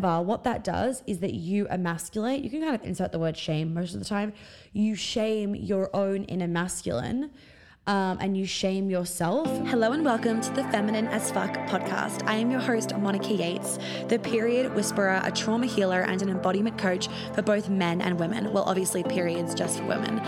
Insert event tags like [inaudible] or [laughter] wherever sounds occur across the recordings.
what that does is that you emasculate, you can kind of insert the word shame most of the time. You shame your own inner masculine um, and you shame yourself. Hello and welcome to the Feminine as Fuck podcast. I am your host, Monica Yates, the period whisperer, a trauma healer, and an embodiment coach for both men and women. Well, obviously, periods just for women.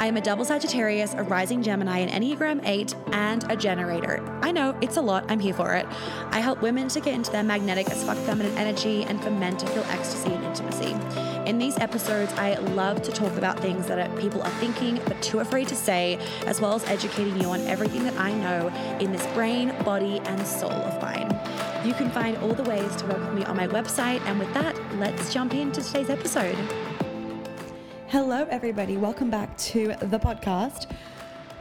I am a double Sagittarius, a rising Gemini, an Enneagram 8, and a generator. I know, it's a lot. I'm here for it. I help women to get into their magnetic as fuck feminine energy and for men to feel ecstasy and intimacy. In these episodes, I love to talk about things that people are thinking but too afraid to say, as well as educating you on everything that I know in this brain, body, and soul of mine. You can find all the ways to work with me on my website. And with that, let's jump into today's episode. Hello, everybody. Welcome back to the podcast.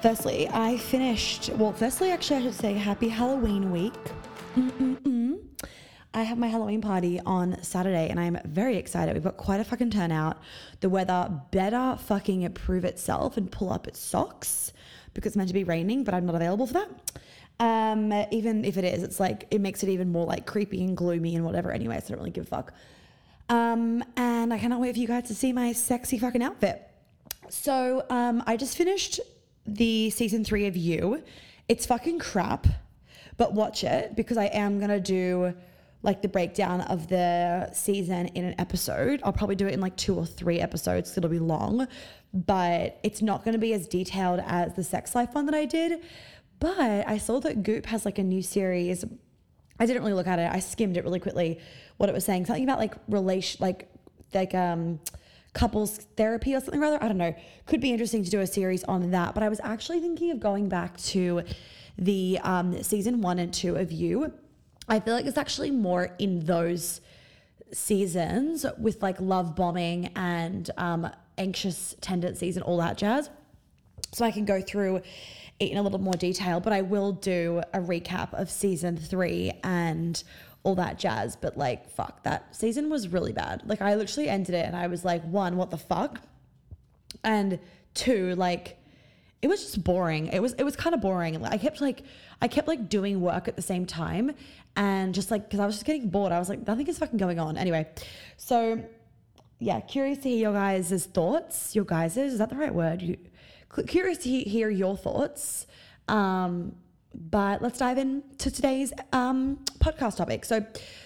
Firstly, I finished, well, firstly, actually, I should say happy Halloween week. Mm-mm-mm. I have my Halloween party on Saturday and I'm very excited. We've got quite a fucking turnout. The weather better fucking prove itself and pull up its socks because it's meant to be raining, but I'm not available for that. Um, even if it is, it's like it makes it even more like creepy and gloomy and whatever anyway, so I don't really give a fuck. Um, and I cannot wait for you guys to see my sexy fucking outfit. So um, I just finished the season three of You. It's fucking crap, but watch it because I am gonna do like the breakdown of the season in an episode. I'll probably do it in like two or three episodes. It'll be long, but it's not to be as detailed as the sex life one that I did. But I saw that Goop has like a new series. I didn't really look at it. I skimmed it really quickly. What it was saying, something about like relation, like like um couples therapy or something rather. I don't know. Could be interesting to do a series on that. But I was actually thinking of going back to the um, season one and two of You I feel like it's actually more in those seasons with like love bombing and um, anxious tendencies and all that jazz. So I can go through it in a little more detail, but I will do a recap of season three and all that jazz. But like, fuck, that season was really bad. Like, I literally ended it and I was like, one, what the fuck? And two, like, it was just boring. It was it was kind of boring. I kept like I kept like doing work at the same time and just like because I was just getting bored. I was like nothing is fucking going on. Anyway, so yeah, curious to hear your guys' thoughts. Your guys' is that the right word? You, curious to hear your thoughts. Um, but let's dive into today's um, podcast topic. So,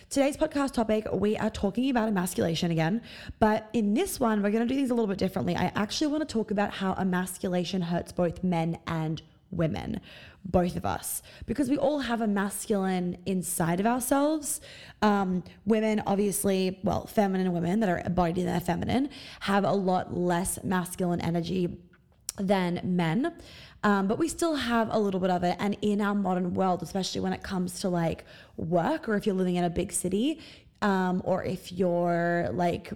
today's podcast topic, we are talking about emasculation again. But in this one, we're going to do things a little bit differently. I actually want to talk about how emasculation hurts both men and women, both of us, because we all have a masculine inside of ourselves. Um, women, obviously, well, feminine women that are embodied in their feminine, have a lot less masculine energy than men. Um, but we still have a little bit of it. And in our modern world, especially when it comes to like work or if you're living in a big city, um, or if you're like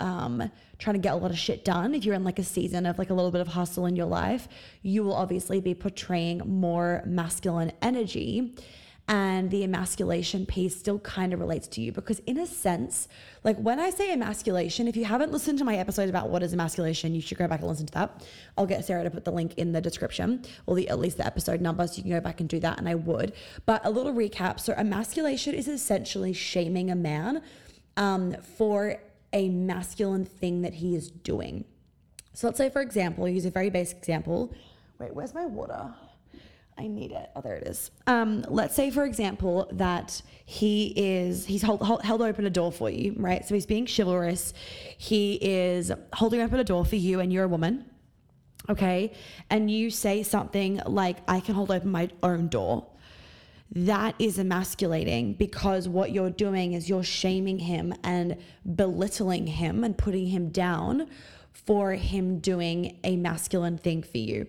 um, trying to get a lot of shit done, if you're in like a season of like a little bit of hustle in your life, you will obviously be portraying more masculine energy and the emasculation piece still kind of relates to you because in a sense like when i say emasculation if you haven't listened to my episode about what is emasculation you should go back and listen to that. I'll get sarah to put the link in the description or the, at least the episode number so you can go back and do that and i would. But a little recap so emasculation is essentially shaming a man um, for a masculine thing that he is doing. So let's say for example use a very basic example. Wait where's my water I need it. Oh, there it is. Um, let's say, for example, that he is he's hold, hold, held open a door for you, right? So he's being chivalrous. He is holding open a door for you, and you're a woman, okay? And you say something like, "I can hold open my own door." That is emasculating because what you're doing is you're shaming him and belittling him and putting him down for him doing a masculine thing for you.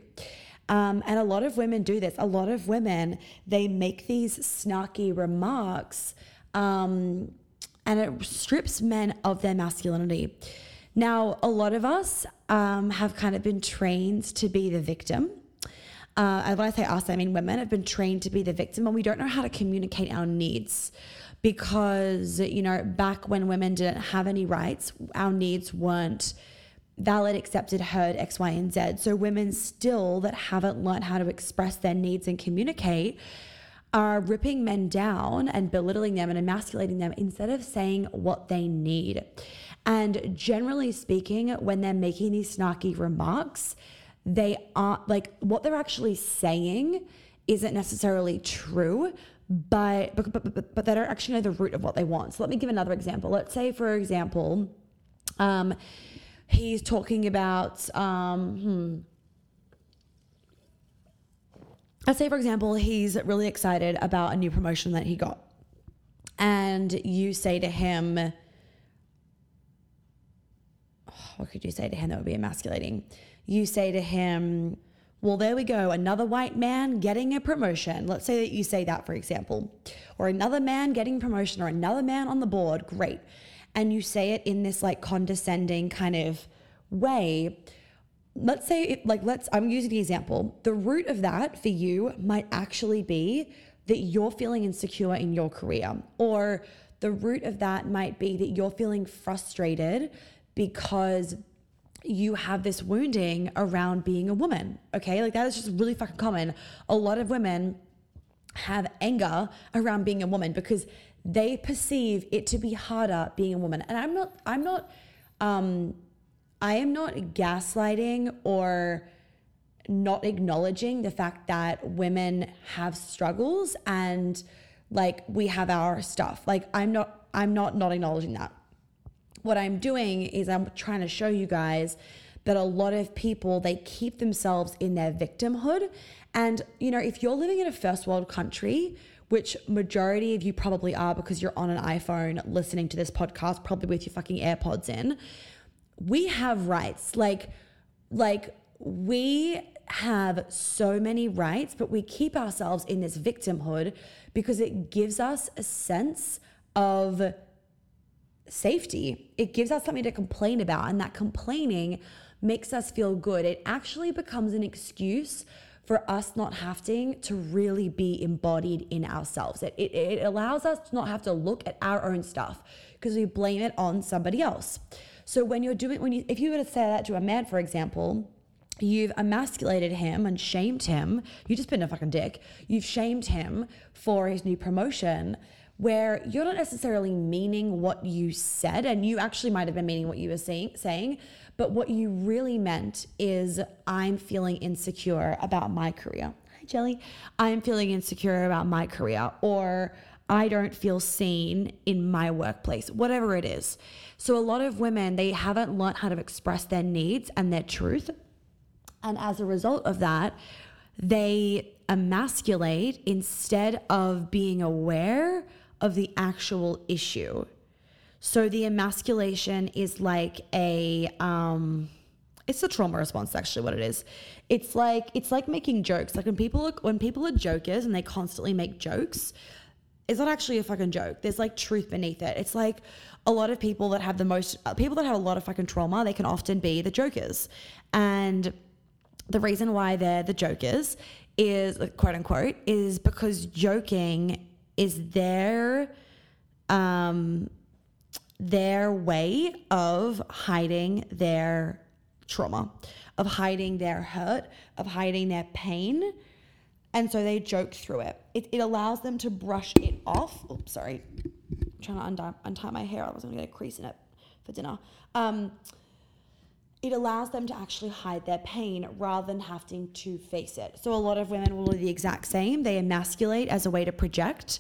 Um, and a lot of women do this. A lot of women, they make these snarky remarks um, and it strips men of their masculinity. Now, a lot of us um, have kind of been trained to be the victim. Uh, when I say us, I mean women have been trained to be the victim, and we don't know how to communicate our needs because, you know, back when women didn't have any rights, our needs weren't valid, accepted, heard X, Y, and Z. So women still that haven't learned how to express their needs and communicate are ripping men down and belittling them and emasculating them instead of saying what they need. And generally speaking, when they're making these snarky remarks, they aren't like what they're actually saying isn't necessarily true, but but, but, but, that are actually know the root of what they want. So let me give another example. Let's say, for example, um, he's talking about um, hmm, let's say for example he's really excited about a new promotion that he got. And you say to him [sighs] what could you say to him that would be emasculating? You say to him well there we go another white man getting a promotion. Let's say that you say that for example. Or another man getting promotion or another man on the board. Great and you say it in this like condescending kind of way let's say it, like let's i'm using the example. The root of that for you might actually be that you're feeling insecure in your career or the root of that might be that you're feeling frustrated because you have this wounding around being a woman okay? Like that is just really fucking common. A lot of women have anger around being a woman because they perceive it to be harder being a woman and i'm not i'm not um I am not gaslighting or not acknowledging the fact that women have struggles and like we have our stuff. Like I'm not I'm not not acknowledging that. What I'm doing is I'm trying to show you guys that a lot of people they keep themselves in their victimhood and you know if you're living in a first world country which majority of you probably are because you're on an iPhone listening to this podcast probably with your fucking AirPods in we have rights. Like, like we have so many rights, but we keep ourselves in this victimhood because it gives us a sense of safety. It gives us something to complain about, and that complaining makes us feel good. It actually becomes an excuse for us not having to really be embodied in ourselves. It, it, it allows us to not have to look at our own stuff because we blame it on somebody else. So when you're doing, when you, if you were to say that to a man, for example, you've emasculated him and shamed him. You've just been a fucking dick. You've shamed him for his new promotion where you're not necessarily meaning what you said and you actually might have been meaning what you were saying saying but what you really meant is i'm feeling insecure about my career hi jelly i'm feeling insecure about my career or I don't feel seen in my workplace, whatever it is. So, a lot of women, they haven't learned how to express their needs and their truth. And as a result of that, they emasculate instead of being aware of the actual issue. So, the emasculation is like a, um, it's a trauma response actually what it is it's like it's like making jokes like when people are, when people are jokers and they constantly make jokes it's not actually a fucking joke. There's like truth beneath it. It's like a lot of people that have the most people that have a lot of fucking trauma, they can often be the jokers. And the reason why they're the jokers is quote unquote is because joking is their um their way of hiding their trauma, of hiding their hurt, of hiding their pain and so they joke through it. It, it allows them to brush it off. Oops, sorry. I'm trying to untie, untie my hair. I was going to get a crease in it for dinner. Um, it allows them to actually hide their pain rather than having to face it. So a lot of women will do the exact same. They emasculate as a way to project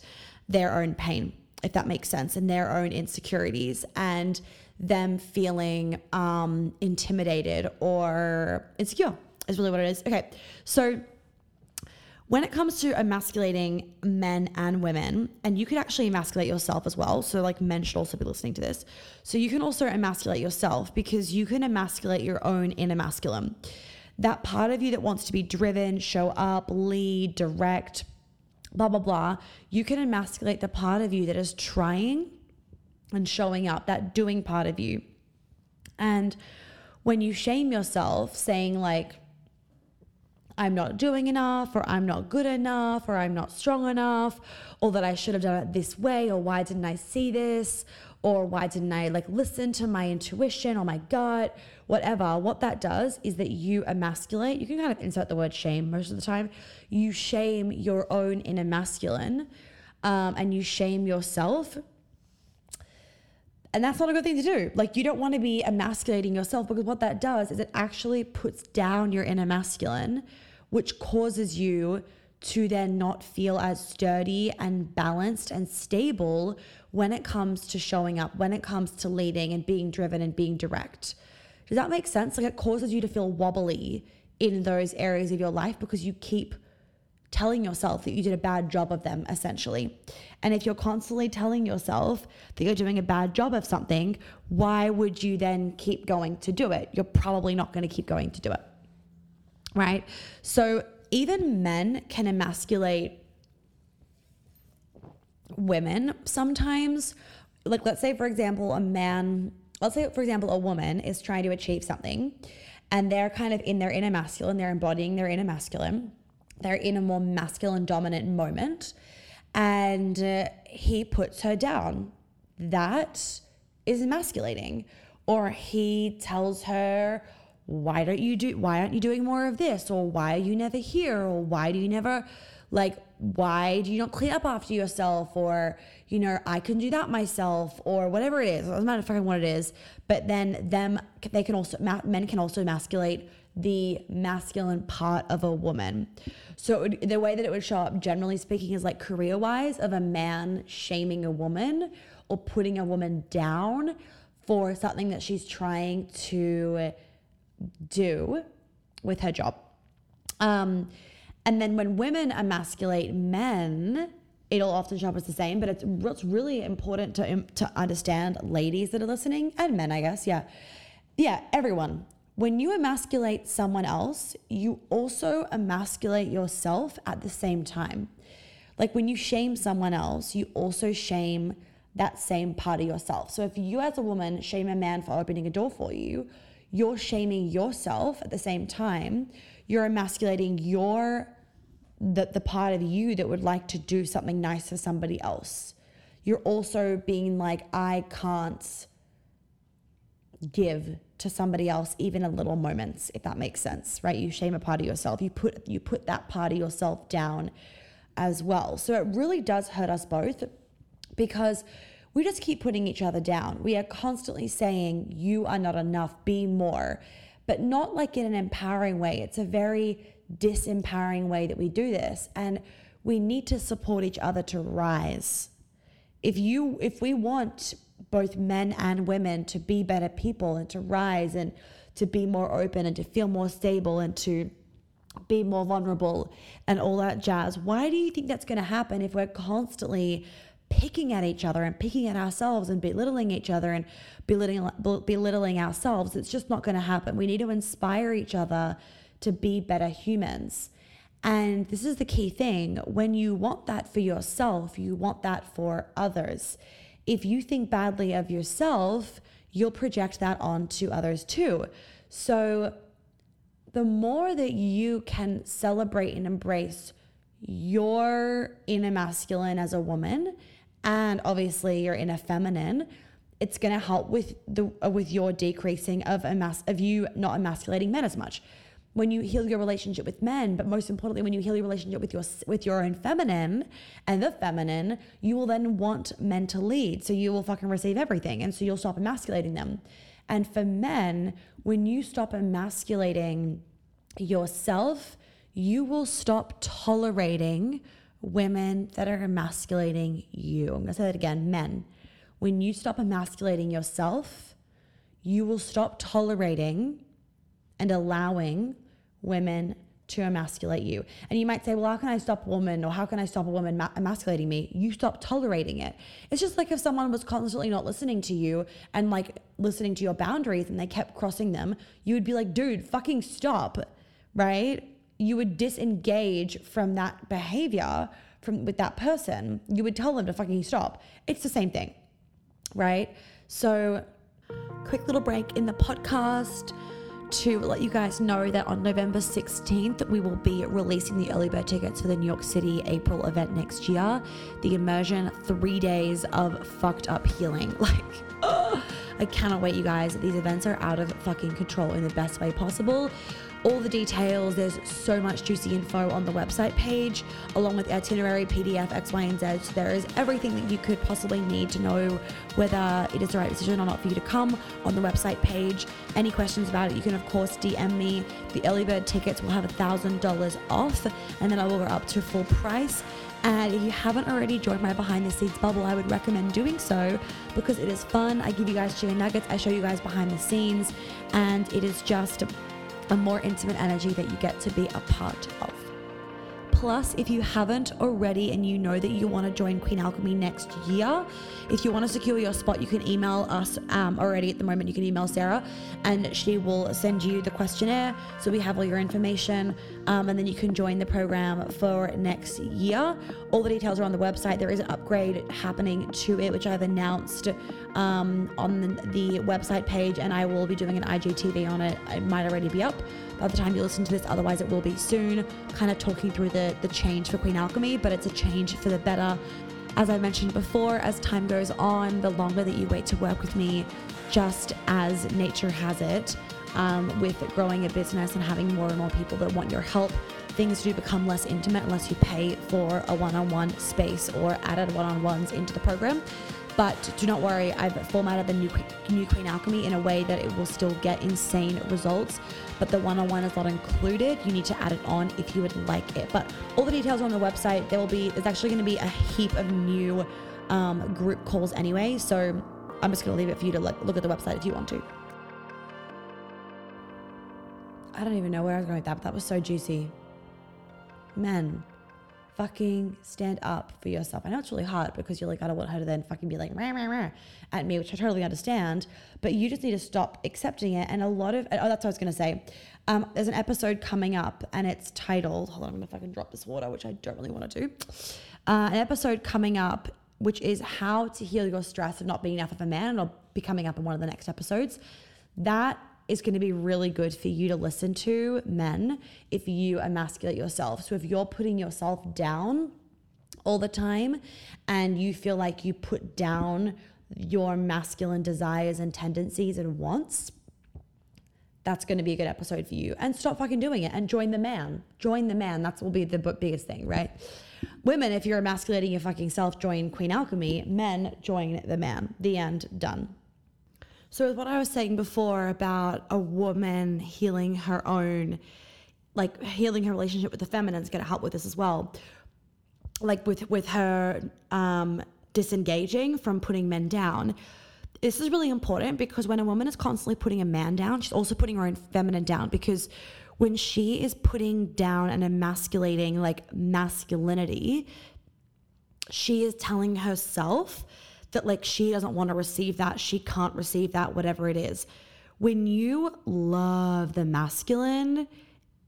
their own pain, if that makes sense, and their own insecurities and them feeling um, intimidated or insecure is really what it is. Okay, so when it comes to emasculating men and women, and you could actually emasculate yourself as well. So, like, men should also be listening to this. So, you can also emasculate yourself because you can emasculate your own inner masculine. That part of you that wants to be driven, show up, lead, direct, blah, blah, blah. You can emasculate the part of you that is trying and showing up, that doing part of you. And when you shame yourself, saying, like, I'm not doing enough, or I'm not good enough, or I'm not strong enough, or that I should have done it this way, or why didn't I see this, or why didn't I like listen to my intuition or my gut, whatever. What that does is that you emasculate. You can kind of insert the word shame most of the time. You shame your own inner masculine um, and you shame yourself and that's not a good thing to do. Like, you don't want to be emasculating yourself because what that does is it actually puts down your inner masculine, which causes you to then not feel as sturdy and balanced and stable when it comes to showing up, when it comes to leading and being driven and being direct. Does that make sense? Like, it causes you to feel wobbly in those areas of your life because you keep telling yourself that you did a bad job of them, essentially. And if you're constantly telling yourself that you're doing a bad job of something, why would you then keep going to do it? You're probably not going to keep going to do it. Right? So even men can emasculate women sometimes. Like, let's say, for example, a man, let's say, for example, a woman is trying to achieve something and they're kind of in their inner masculine, they're embodying their inner masculine they're in a more masculine dominant moment and uh, he puts her down. That is emasculating. Or he tells her, why don't you do why aren't you doing more of this? Or why are you never here? Or why do you never like why do you not clean up after yourself? Or, you know, I can do that myself, or whatever it is. It doesn't matter fucking what it is. But then them they can also men can also emasculate the masculine part of a woman. So would, the way that it would show up, generally speaking, is like career wise of a man shaming a woman or putting a woman down for something that she's trying to do with her job. Um, and then when women emasculate men, it'll often show up as the same, but it's, it's really important to, to understand ladies that are listening and men, I guess. Yeah. Yeah, everyone. When you emasculate someone else, you also emasculate yourself at the same time. Like when you shame someone else, you also shame that same part of yourself. So if you as a woman shame a man for opening a door for you, you're shaming yourself at the same time. You're emasculating your the, the part of you that would like to do something nice for somebody else. You're also being like, I can't give to somebody else even in little moments if that makes sense right? You shame a part of yourself. You put you put that part of yourself down as well. So it really does hurt us both because we just keep putting each other down. We are constantly saying you are not enough be more but not like in an empowering way it's a very disempowering way that we do this and we need to support each other to rise if you if we want both men and women to be better people and to rise and to be more open and to feel more stable and to be more vulnerable and all that jazz. Why do you think that's going to happen if we're constantly picking at each other and picking at ourselves and belittling each other and belittling, belittling ourselves? It's just not going to happen. We need to inspire each other to be better humans. And this is the key thing when you want that for yourself, you want that for others if you think badly of yourself, you'll project that onto others too. So, the more that you can celebrate and embrace your inner masculine as a woman, and obviously you're in a feminine, it's going to help with the uh, with your decreasing of emas- of you not emasculating men as much when you heal your relationship with men, but most importantly, when you heal your relationship with your with your own feminine and the feminine, you will then want men to lead. So you will fucking receive everything, and so you'll stop emasculating them. And for men, when you stop emasculating yourself, you will stop tolerating women that are emasculating you. I'm gonna say that again, men. When you stop emasculating yourself, you will stop tolerating and allowing women to emasculate you. And you might say, well, how can I stop a woman or how can I stop a woman ma- emasculating me? You stop tolerating it. It's just like if someone was constantly not listening to you and like listening to your boundaries and they kept crossing them, you would be like, dude, fucking stop, right? You would disengage from that behavior from with that person. You would tell them to fucking stop. It's the same thing, right? So, quick little break in the podcast to let you guys know that on November 16th, we will be releasing the early bird tickets for the New York City April event next year. The immersion, three days of fucked up healing. [laughs] Like, [gasps] I cannot wait, you guys. These events are out of fucking control in the best way possible all the details. There's so much juicy info on the website page, along with itinerary, PDF, X, Y, and Z. So there is everything that you could possibly need to know whether it is the right decision or not for you to come on the website page. Any questions about it, you can of course DM me. The early bird tickets will have a thousand dollars off, and then I will go up to full price. And if you haven't already joined my behind the scenes bubble, I would recommend doing so because it is fun. I give you guys chicken nuggets, I show you guys behind the scenes, and it is just a more intimate energy that you get to be a part of. Plus, if you haven't already and you know that you want to join Queen Alchemy next year, if you want to secure your spot, you can email us um, already at the moment. You can email Sarah and she will send you the questionnaire. So we have all your information um, and then you can join the program for next year. All the details are on the website. There is an upgrade happening to it, which I've announced um, on the, the website page, and I will be doing an IGTV on it. It might already be up by the time you listen to this, otherwise, it will be soon. Kind of talking through the, the change for Queen Alchemy, but it's a change for the better. As I mentioned before, as time goes on, the longer that you wait to work with me, just as nature has it, um, with growing a business and having more and more people that want your help, things do become less intimate unless you pay for a one on one space or added one on ones into the program. But do not worry, I've formatted the new, new Queen Alchemy in a way that it will still get insane results. But the one on one is not included. You need to add it on if you would like it. But all the details are on the website. There will be, there's actually going to be a heap of new um, group calls anyway. So I'm just going to leave it for you to look, look at the website if you want to. I don't even know where I was going with that, but that was so juicy. Men, fucking stand up for yourself. I know it's really hard because you're like, I don't want her to then fucking be like rah, rah, rah, at me, which I totally understand. But you just need to stop accepting it. And a lot of, oh, that's what I was gonna say. Um, there's an episode coming up, and it's titled. Hold on, I'm gonna fucking drop this water, which I don't really want to do. Uh, an episode coming up, which is how to heal your stress of not being enough of a man, and I'll be coming up in one of the next episodes. That is going to be really good for you to listen to men if you emasculate yourself. So if you're putting yourself down all the time and you feel like you put down your masculine desires and tendencies and wants, that's going to be a good episode for you. And stop fucking doing it and join the man. Join the man. That's will be the biggest thing, right? Women, if you're emasculating your fucking self, join Queen Alchemy. Men, join the man. The end. Done. So, with what I was saying before about a woman healing her own, like healing her relationship with the feminine is going to help with this as well. Like with with her um, disengaging from putting men down. This is really important because when a woman is constantly putting a man down, she's also putting her own feminine down because when she is putting down and emasculating like masculinity, she is telling herself that like she doesn't want to receive that, she can't receive that, whatever it is. When you love the masculine,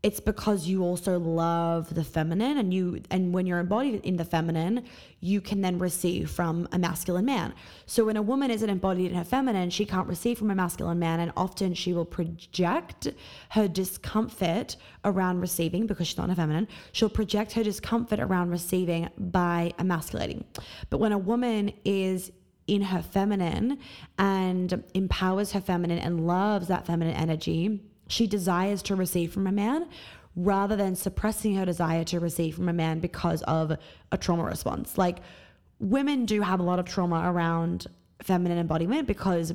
it's because you also love the feminine and you and when you're embodied in the feminine you can then receive from a masculine man. So when a woman isn't embodied in her feminine she can't receive from a masculine man and often she will project her discomfort around receiving because she's not a feminine she'll project her discomfort around receiving by emasculating. But when a woman is in her feminine and empowers her feminine and loves that feminine energy she desires to receive from a man rather than suppressing her desire to receive from a man because of a trauma response. Like women do have a lot of trauma around feminine embodiment because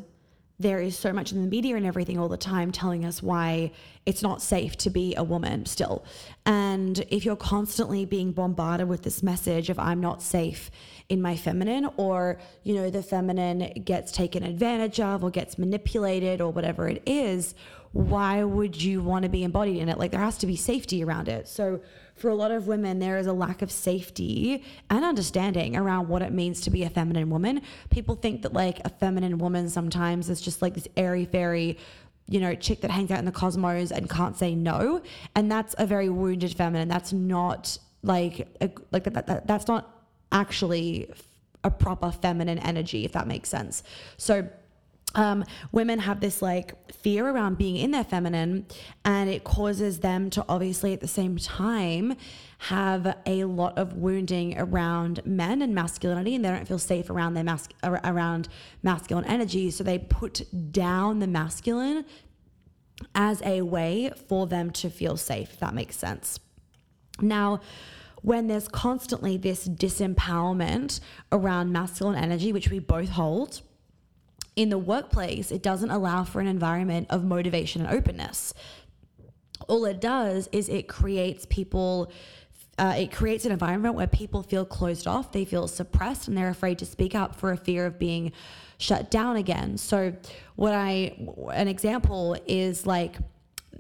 there is so much in the media and everything all the time telling us why it's not safe to be a woman still. And if you're constantly being bombarded with this message of I'm not safe in my feminine or you know the feminine gets taken advantage of or gets manipulated or whatever it is, why would you want to be embodied in it? Like there has to be safety around it. So for a lot of women, there is a lack of safety and understanding around what it means to be a feminine woman. People think that like a feminine woman sometimes is just like this airy fairy you know, chick that hangs out in the cosmos and can't say no. And that's a very wounded feminine. That's not like a, like that, that, that's not actually a proper feminine energy, if that makes sense. So um, women have this like fear around being in their feminine, and it causes them to obviously at the same time have a lot of wounding around men and masculinity, and they don't feel safe around their mas- around masculine energy, so they put down the masculine as a way for them to feel safe. If that makes sense. Now when there's constantly this disempowerment around masculine energy, which we both hold, in the workplace, it doesn't allow for an environment of motivation and openness. All it does is it creates people. Uh, it creates an environment where people feel closed off, they feel suppressed, and they're afraid to speak up for a fear of being shut down again. So, what I, an example is like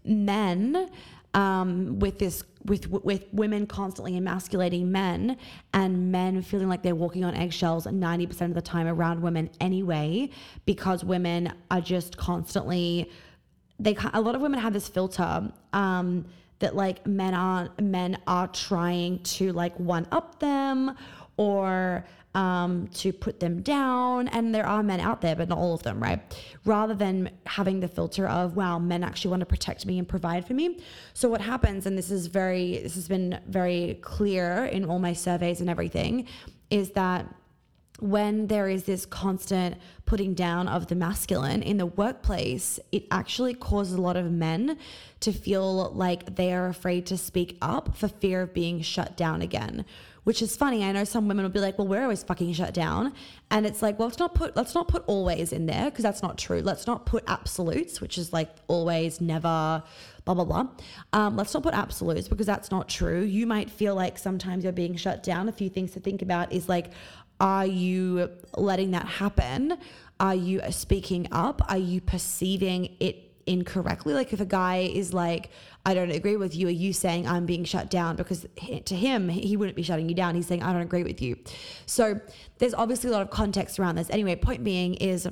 men um, with this with with women constantly emasculating men and men feeling like they're walking on eggshells 90% of the time around women anyway because women are just constantly they a lot of women have this filter um, that like men are men are trying to like one up them or um, to put them down. And there are men out there, but not all of them, right? Rather than having the filter of, wow, men actually want to protect me and provide for me. So what happens, and this is very, this has been very clear in all my surveys and everything, is that when there is this constant putting down of the masculine in the workplace, it actually causes a lot of men to feel like they are afraid to speak up for fear of being shut down again which is funny. I know some women will be like, "Well, we're always fucking shut down," and it's like, well, let's not put let's not put always in there because that's not true. Let's not put absolutes, which is like always, never, blah blah blah. Um, let's not put absolutes because that's not true. You might feel like sometimes you're being shut down. A few things to think about is like, are you letting that happen? Are you speaking up? Are you perceiving it incorrectly. Like if a guy is like, I don't agree with you, are you saying I'm being shut down? Because to him, he wouldn't be shutting you down. He's saying, I don't agree with you. So there's obviously a lot of context around this. Anyway, point being is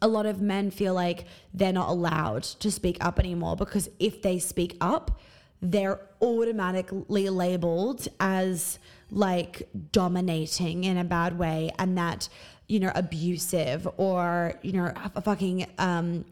a lot of men feel like they're not allowed to speak up anymore because if they speak up, they're automatically labeled as like dominating in a bad way and that, you know, abusive or, you know, a fucking, um,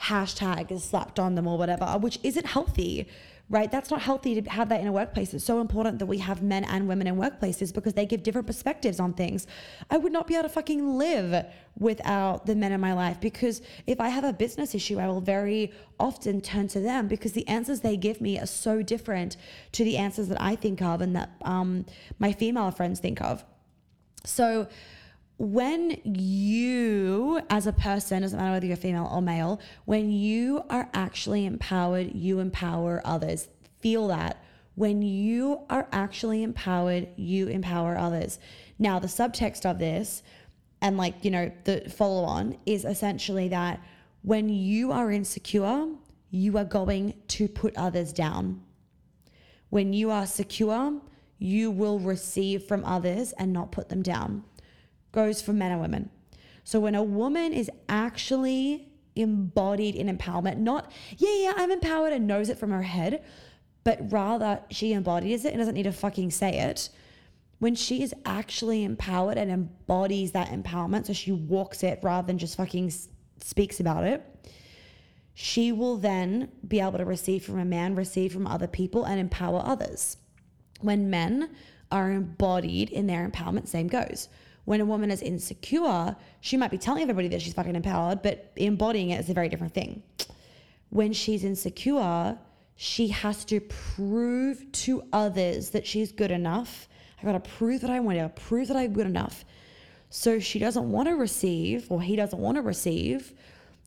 hashtag is slapped on them or whatever, which isn't healthy right? That's not healthy to have that in a workplace. It's so important that we have men and women in workplaces because they give different perspectives on things. I would not be able to fucking live without the men in my life because if I have a business issue, I will very often turn to them because the answers they give me are so different to the answers that I think of and that um, my female friends think of. So, when you, as a person, doesn't matter whether you're female or male, when you are actually empowered, you empower others. Feel that. When you are actually empowered, you empower others. Now, the subtext of this, and like, you know, the follow on is essentially that when you are insecure, you are going to put others down. When you are secure, you will receive from others and not put them down goes for men and women. So when a woman is actually embodied in empowerment, not, yeah, yeah, I'm empowered and knows it from her head, but rather she embodies it and doesn't need to fucking say it. When she is actually empowered and embodies that empowerment, so she walks it rather than just fucking speaks about it, she will then be able to receive from a man, receive from other people, and empower others. When men are embodied in their empowerment, same goes. When a woman is insecure, she might be telling everybody that she's fucking empowered, but embodying it is a very different thing. When she's insecure, she has to prove to others that she's good enough. I gotta prove that I want to prove that I'm good enough. So she doesn't want to receive, or he doesn't want to receive,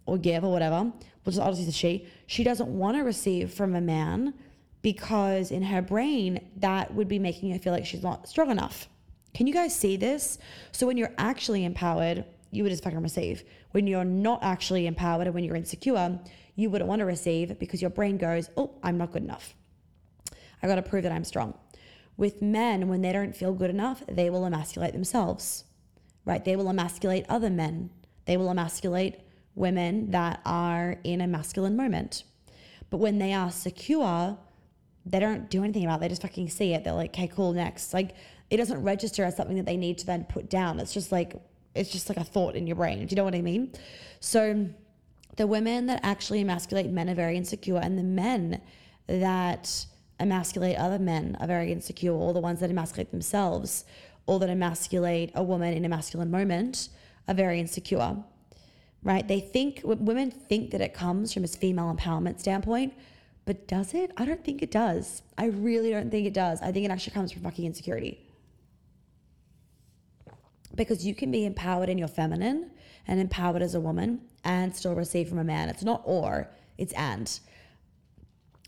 or give, or whatever, which is obviously the she. She doesn't want to receive from a man because in her brain, that would be making her feel like she's not strong enough. Can you guys see this? So when you're actually empowered, you would just fucking receive. When you're not actually empowered and when you're insecure, you wouldn't want to receive because your brain goes, oh, I'm not good enough. I got to prove that I'm strong. With men, when they don't feel good enough, they will emasculate themselves, right? They will emasculate other men. They will emasculate women that are in a masculine moment. But when they are secure, they don't do anything about it. They just fucking see it. They're like, okay, cool, next. Like it doesn't register as something that they need to then put down. It's just like it's just like a thought in your brain. Do you know what I mean? So the women that actually emasculate men are very insecure, and the men that emasculate other men are very insecure, or the ones that emasculate themselves, or that emasculate a woman in a masculine moment are very insecure. Right? They think women think that it comes from a female empowerment standpoint, but does it? I don't think it does. I really don't think it does. I think it actually comes from fucking insecurity because you can be empowered in your feminine and empowered as a woman and still receive from a man. It's not or, it's and.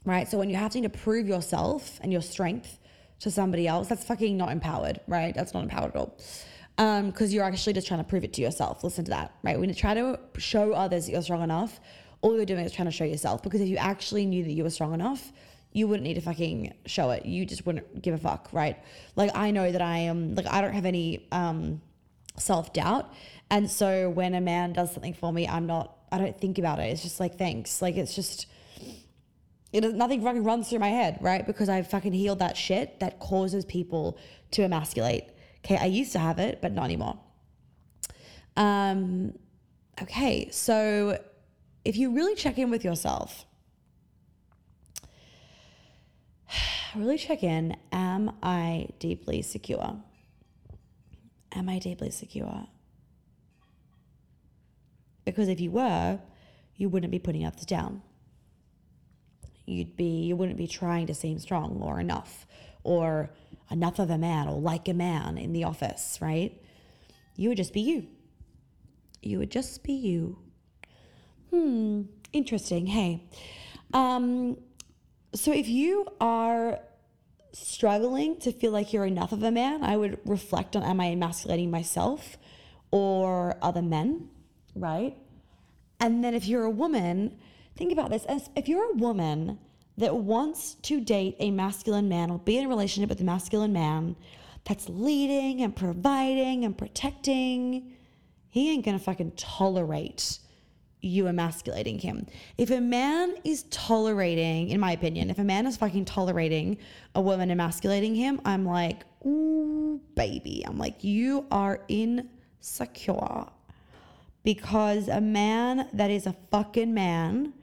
Right? So when you're having to prove yourself and your strength to somebody else, that's fucking not empowered, right? That's not empowered at all. Um, because you're actually just trying to prove it to yourself. Listen to that, right? When you try to show others that you're strong enough, all you're doing is trying to show yourself. Because if you actually knew that you were strong enough, you wouldn't need to fucking show it. You just wouldn't give a fuck, right? Like I know that I am like I don't have any um self doubt. And so when a man does something for me, I'm not, I don't think about it. It's just like, thanks. Like, it's just, it nothing fucking runs through my head, right? Because I've fucking healed that shit that causes people to emasculate. Okay. I used to have it, but not anymore. Um, okay. So if you really check in with yourself, [sighs] really check in, am I deeply secure? Am I deeply secure? Because if you were, you wouldn't be putting others down. You'd be you wouldn't be trying to seem strong or enough or enough of a man or like a man in the office, right? You would just be you. You would just be you. Hmm, interesting. Hey. Um so if you are struggling to feel like you're enough of a man, I would reflect on am I emasculating myself or other men, right? And then if you're a woman, think about this. As if you're a woman that wants to date a masculine man or be in a relationship with a masculine man that's leading and providing and protecting, he ain't gonna fucking tolerate you emasculating him. If a man is tolerating, in my opinion, if a man is fucking tolerating a woman emasculating him, I'm like, ooh, baby. I'm like, you are insecure. Because a man that is a fucking man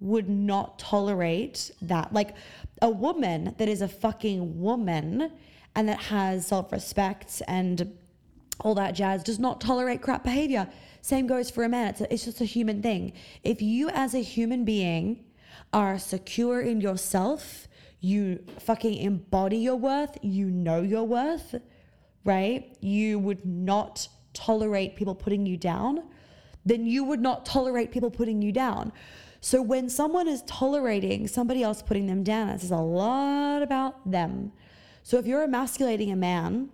would not tolerate that. Like a woman that is a fucking woman and that has self respect and all that jazz does not tolerate crap behavior. Same goes for a man. It's, a, it's just a human thing. If you, as a human being, are secure in yourself, you fucking embody your worth, you know your worth, right? You would not tolerate people putting you down, then you would not tolerate people putting you down. So when someone is tolerating somebody else putting them down, it says a lot about them. So if you're emasculating a man,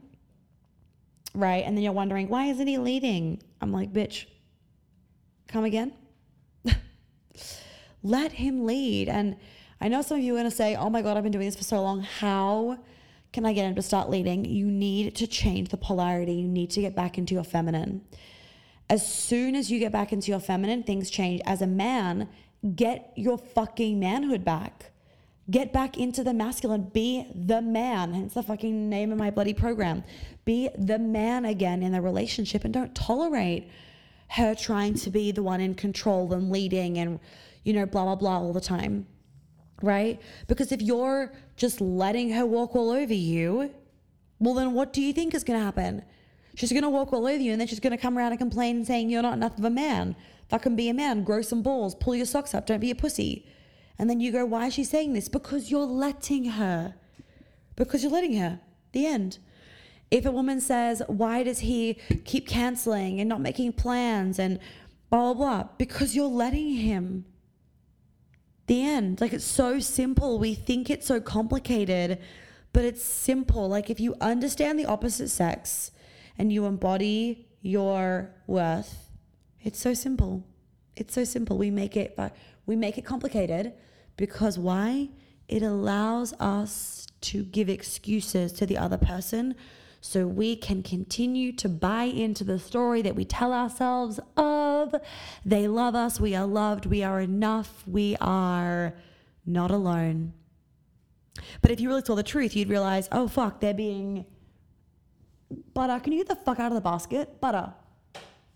right? And then you're wondering, why isn't he leading? I'm like, bitch, come again? [laughs] Let him lead. And I know some of you are going to say, oh my God, I've been doing this for so long. How can I get him to start leading? You need to change the polarity. You need to get back into your feminine. As soon as you get back into your feminine, things change. As a man, get your fucking manhood back. Get back into the masculine. Be the man. Hence the fucking name of my bloody program. Be the man again in the relationship and don't tolerate her trying to be the one in control and leading and, you know, blah, blah, blah all the time. Right? Because if you're just letting her walk all over you, well, then what do you think is going to happen? She's going to walk all over you and then she's going to come around and complain saying, You're not enough of a man. Fucking be a man. Grow some balls. Pull your socks up. Don't be a pussy. And then you go, why is she saying this? Because you're letting her. Because you're letting her. The end. If a woman says, why does he keep canceling and not making plans and blah, blah, blah? Because you're letting him. The end. Like it's so simple. We think it's so complicated, but it's simple. Like if you understand the opposite sex and you embody your worth, it's so simple. It's so simple. We make it, but we make it complicated because why? It allows us to give excuses to the other person so we can continue to buy into the story that we tell ourselves of they love us, we are loved, we are enough, we are not alone. But if you really saw the truth, you'd realize, oh fuck, they're being butter. Can you get the fuck out of the basket? Butter.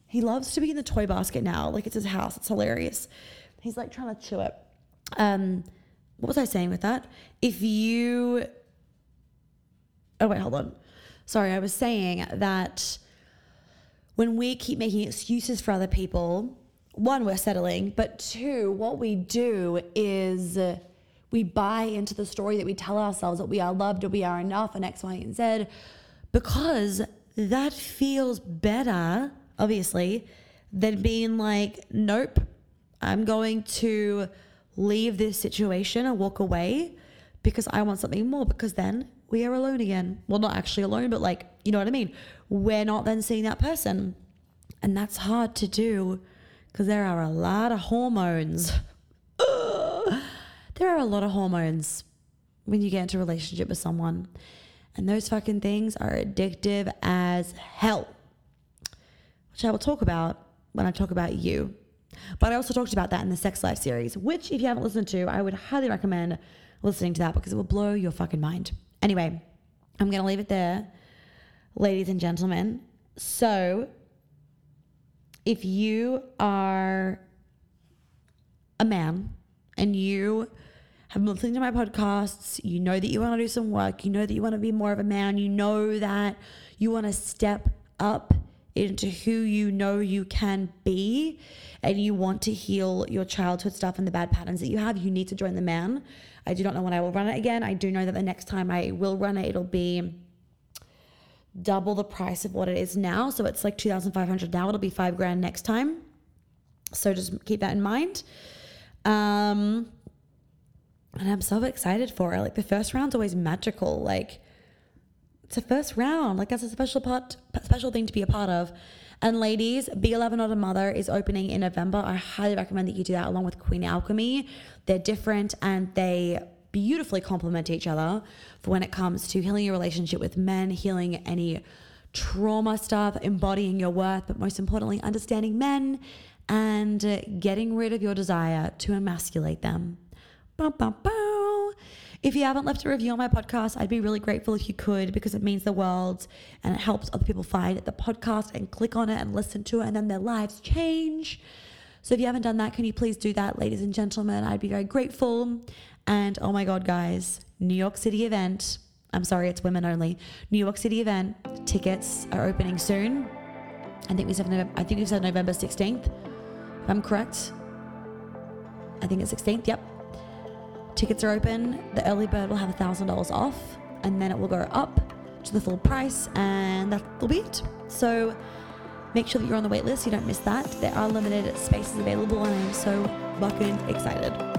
He loves to be in the toy basket now. Like it's his house. It's hilarious. He's like trying to chew it. Um, what was I saying with that? If you, oh wait, hold on. Sorry, I was saying that when we keep making excuses for other people, one, we're settling, but two, what we do is we buy into the story that we tell ourselves that we are loved or we are enough and X, Y, and Z because that feels better, obviously, than being like, nope, I'm going to leave this situation and walk away because I want something more because then we are alone again. Well, not actually alone, but like, you know what I mean? We're not then seeing that person. And that's hard to do because there are a lot of hormones. [gasps] there are a lot of hormones when you get into a relationship with someone. And those fucking things are addictive as hell, which I will talk about when I talk about you. But I also talked about that in the Sex Life series, which, if you haven't listened to, I would highly recommend listening to that because it will blow your fucking mind. Anyway, I'm going to leave it there, ladies and gentlemen. So, if you are a man and you have been listening to my podcasts, you know that you want to do some work, you know that you want to be more of a man, you know that you want to step up into who you know you can be, and you want to heal your childhood stuff and the bad patterns that you have, you need to join the man. I do not know when I will run it again. I do know that the next time I will run it, it'll be double the price of what it is now. So it's like 2,500 now. It'll be five grand next time. So just keep that in mind. Um, and I'm so excited for it. Like the first round's always magical. Like it's a first round. Like that's a special part, special thing to be a part of. And ladies, Be a Lover Not a Mother is opening in November. I highly recommend that you do that along with Queen Alchemy. They're different and they beautifully complement each other for when it comes to healing your relationship with men, healing any trauma stuff, embodying your worth, but most importantly, understanding men and getting rid of your desire to emasculate them. If you haven't left a review on my podcast, I'd be really grateful if you could because it means the world and it helps other people find the podcast and click on it and listen to it and then their lives change. So if you haven't done that, can you please do that, ladies and gentlemen? I'd be very grateful. And oh my God, guys, New York City event. I'm sorry, it's women only. New York City event tickets are opening soon. I think we said November, I think we said November 16th. If I'm correct. I think it's 16th. Yep. Tickets are open. The early bird will have $1,000 off, and then it will go up to the full price, and that will be it. So make sure that you're on the wait list. You don't miss that. There are limited spaces available, and I am so fucking excited.